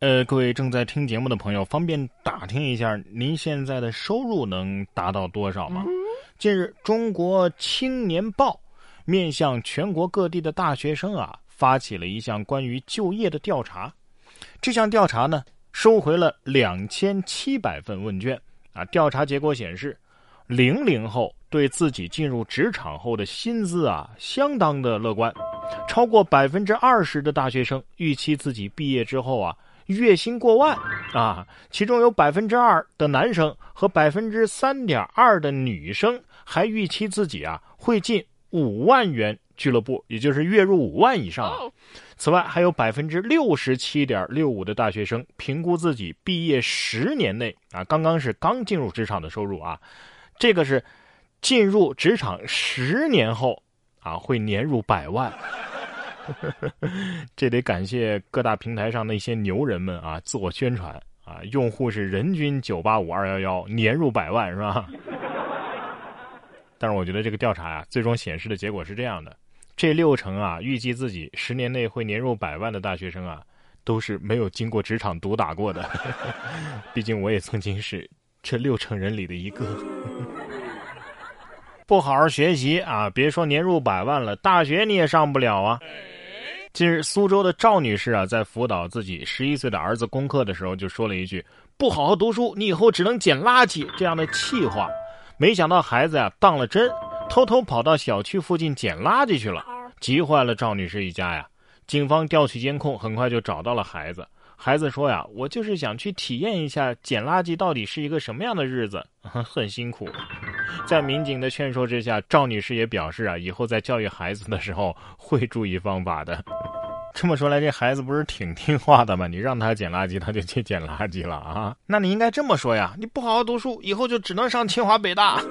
呃，各位正在听节目的朋友，方便打听一下您现在的收入能达到多少吗？近日，中国青年报面向全国各地的大学生啊，发起了一项关于就业的调查。这项调查呢，收回了两千七百份问卷啊。调查结果显示，零零后对自己进入职场后的薪资啊，相当的乐观，超过百分之二十的大学生预期自己毕业之后啊。月薪过万啊，其中有百分之二的男生和百分之三点二的女生还预期自己啊会进五万元俱乐部，也就是月入五万以上。此外，还有百分之六十七点六五的大学生评估自己毕业十年内啊，刚刚是刚进入职场的收入啊，这个是进入职场十年后啊会年入百万。这得感谢各大平台上那些牛人们啊，自我宣传啊，用户是人均九八五二幺幺，年入百万是吧？但是我觉得这个调查呀，最终显示的结果是这样的：这六成啊，预计自己十年内会年入百万的大学生啊，都是没有经过职场毒打过的。毕竟我也曾经是这六成人里的一个。不好好学习啊，别说年入百万了，大学你也上不了啊。近日，苏州的赵女士啊，在辅导自己十一岁的儿子功课的时候，就说了一句：“不好好读书，你以后只能捡垃圾。”这样的气话，没想到孩子呀当了真，偷偷跑到小区附近捡垃圾去了，急坏了赵女士一家呀。警方调取监控，很快就找到了孩子。孩子说呀：“我就是想去体验一下捡垃圾到底是一个什么样的日子，很辛苦。”在民警的劝说之下，赵女士也表示啊，以后在教育孩子的时候会注意方法的。这么说来，这孩子不是挺听话的吗？你让他捡垃圾，他就去捡垃圾了啊？那你应该这么说呀：你不好好读书，以后就只能上清华北大。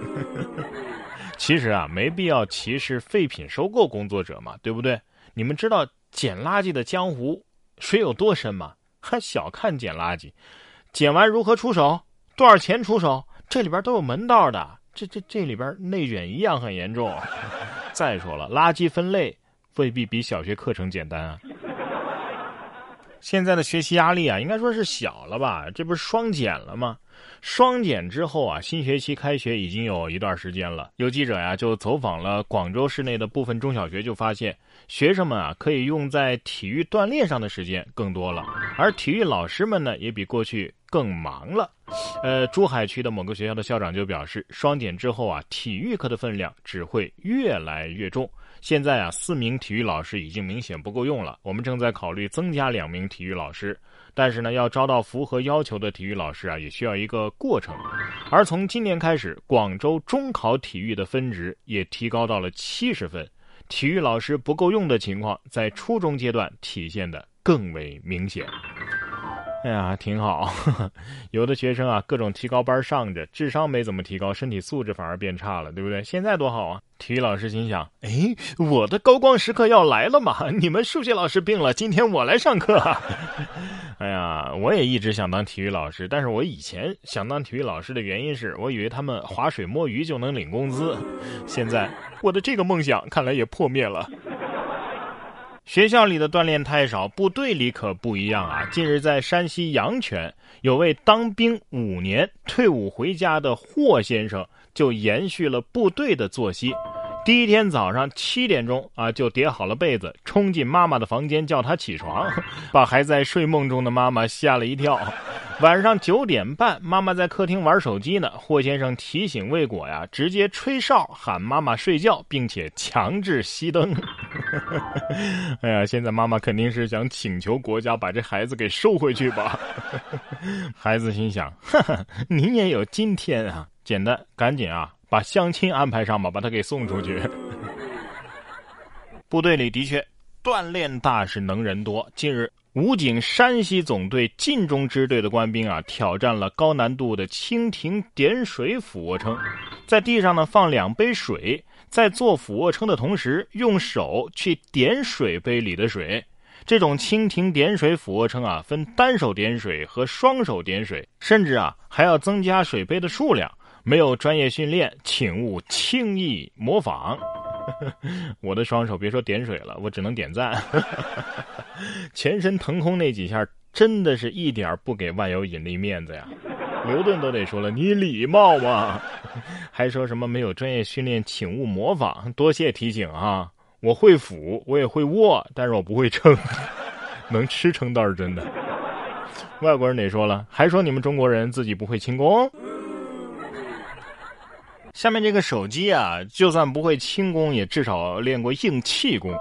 其实啊，没必要歧视废品收购工作者嘛，对不对？你们知道捡垃圾的江湖水有多深吗？还小看捡垃圾，捡完如何出手，多少钱出手，这里边都有门道的。这这这里边内卷一样很严重。再说了，垃圾分类未必比小学课程简单啊。现在的学习压力啊，应该说是小了吧？这不是双减了吗？双减之后啊，新学期开学已经有一段时间了。有记者呀就走访了广州市内的部分中小学，就发现学生们啊可以用在体育锻炼上的时间更多了，而体育老师们呢也比过去更忙了。呃，珠海区的某个学校的校长就表示，双减之后啊，体育课的分量只会越来越重。现在啊，四名体育老师已经明显不够用了。我们正在考虑增加两名体育老师，但是呢，要招到符合要求的体育老师啊，也需要一个过程。而从今年开始，广州中考体育的分值也提高到了七十分，体育老师不够用的情况在初中阶段体现的更为明显。哎呀，挺好。有的学生啊，各种提高班上着，智商没怎么提高，身体素质反而变差了，对不对？现在多好啊！体育老师心想：哎，我的高光时刻要来了嘛！你们数学老师病了，今天我来上课。哎呀，我也一直想当体育老师，但是我以前想当体育老师的原因是我以为他们划水摸鱼就能领工资，现在我的这个梦想看来也破灭了。学校里的锻炼太少，部队里可不一样啊！近日在山西阳泉，有位当兵五年退伍回家的霍先生，就延续了部队的作息。第一天早上七点钟啊，就叠好了被子，冲进妈妈的房间叫她起床，把还在睡梦中的妈妈吓了一跳。晚上九点半，妈妈在客厅玩手机呢。霍先生提醒未果呀，直接吹哨喊妈妈睡觉，并且强制熄灯。哎呀，现在妈妈肯定是想请求国家把这孩子给收回去吧？孩子心想：哈 哈您也有今天啊！简单，赶紧啊，把相亲安排上吧，把他给送出去。部队里的确，锻炼大是能人多。近日。武警山西总队晋中支队的官兵啊，挑战了高难度的蜻蜓点水俯卧撑，在地上呢放两杯水，在做俯卧撑的同时，用手去点水杯里的水。这种蜻蜓点水俯卧撑啊，分单手点水和双手点水，甚至啊还要增加水杯的数量。没有专业训练，请勿轻易模仿。我的双手别说点水了，我只能点赞。全身腾空那几下，真的是一点不给万有引力面子呀！牛顿都得说了，你礼貌吗？还说什么没有专业训练，请勿模仿。多谢提醒啊！我会俯，我也会卧，但是我不会撑，能吃撑倒是真的。外国人得说了，还说你们中国人自己不会轻功。下面这个手机啊，就算不会轻功，也至少练过硬气功。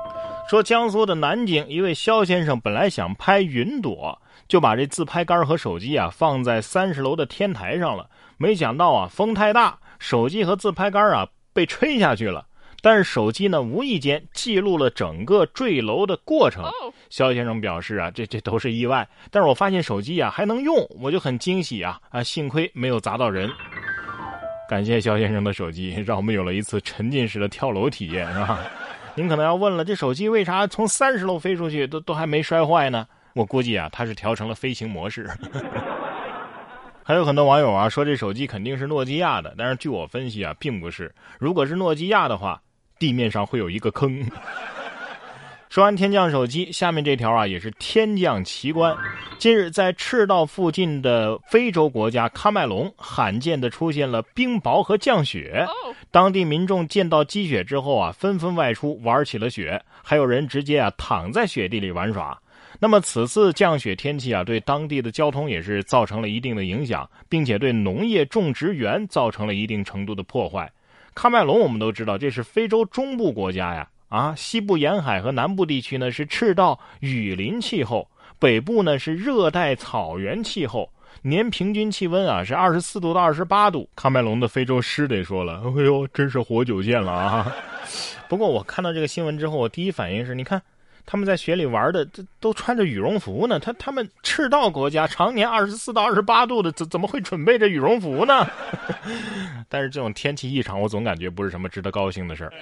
说江苏的南京一位肖先生本来想拍云朵，就把这自拍杆和手机啊放在三十楼的天台上了。没想到啊，风太大，手机和自拍杆啊被吹下去了。但是手机呢，无意间记录了整个坠楼的过程。肖先生表示啊，这这都是意外。但是我发现手机啊还能用，我就很惊喜啊啊！幸亏没有砸到人。感谢肖先生的手机，让我们有了一次沉浸式的跳楼体验，是吧？您可能要问了，这手机为啥从三十楼飞出去都都还没摔坏呢？我估计啊，它是调成了飞行模式。还有很多网友啊说这手机肯定是诺基亚的，但是据我分析啊，并不是。如果是诺基亚的话，地面上会有一个坑。说完天降手机，下面这条啊也是天降奇观。近日，在赤道附近的非洲国家喀麦隆，罕见的出现了冰雹和降雪。当地民众见到积雪之后啊，纷纷外出玩起了雪，还有人直接啊躺在雪地里玩耍。那么此次降雪天气啊，对当地的交通也是造成了一定的影响，并且对农业种植园造成了一定程度的破坏。喀麦隆我们都知道，这是非洲中部国家呀。啊，西部沿海和南部地区呢是赤道雨林气候，北部呢是热带草原气候，年平均气温啊是二十四度到二十八度。喀麦隆的非洲狮得说了，哎呦，真是活久见了啊！不过我看到这个新闻之后，我第一反应是，你看他们在雪里玩的，这都穿着羽绒服呢。他他们赤道国家常年二十四到二十八度的，怎怎么会准备着羽绒服呢？但是这种天气异常，我总感觉不是什么值得高兴的事儿。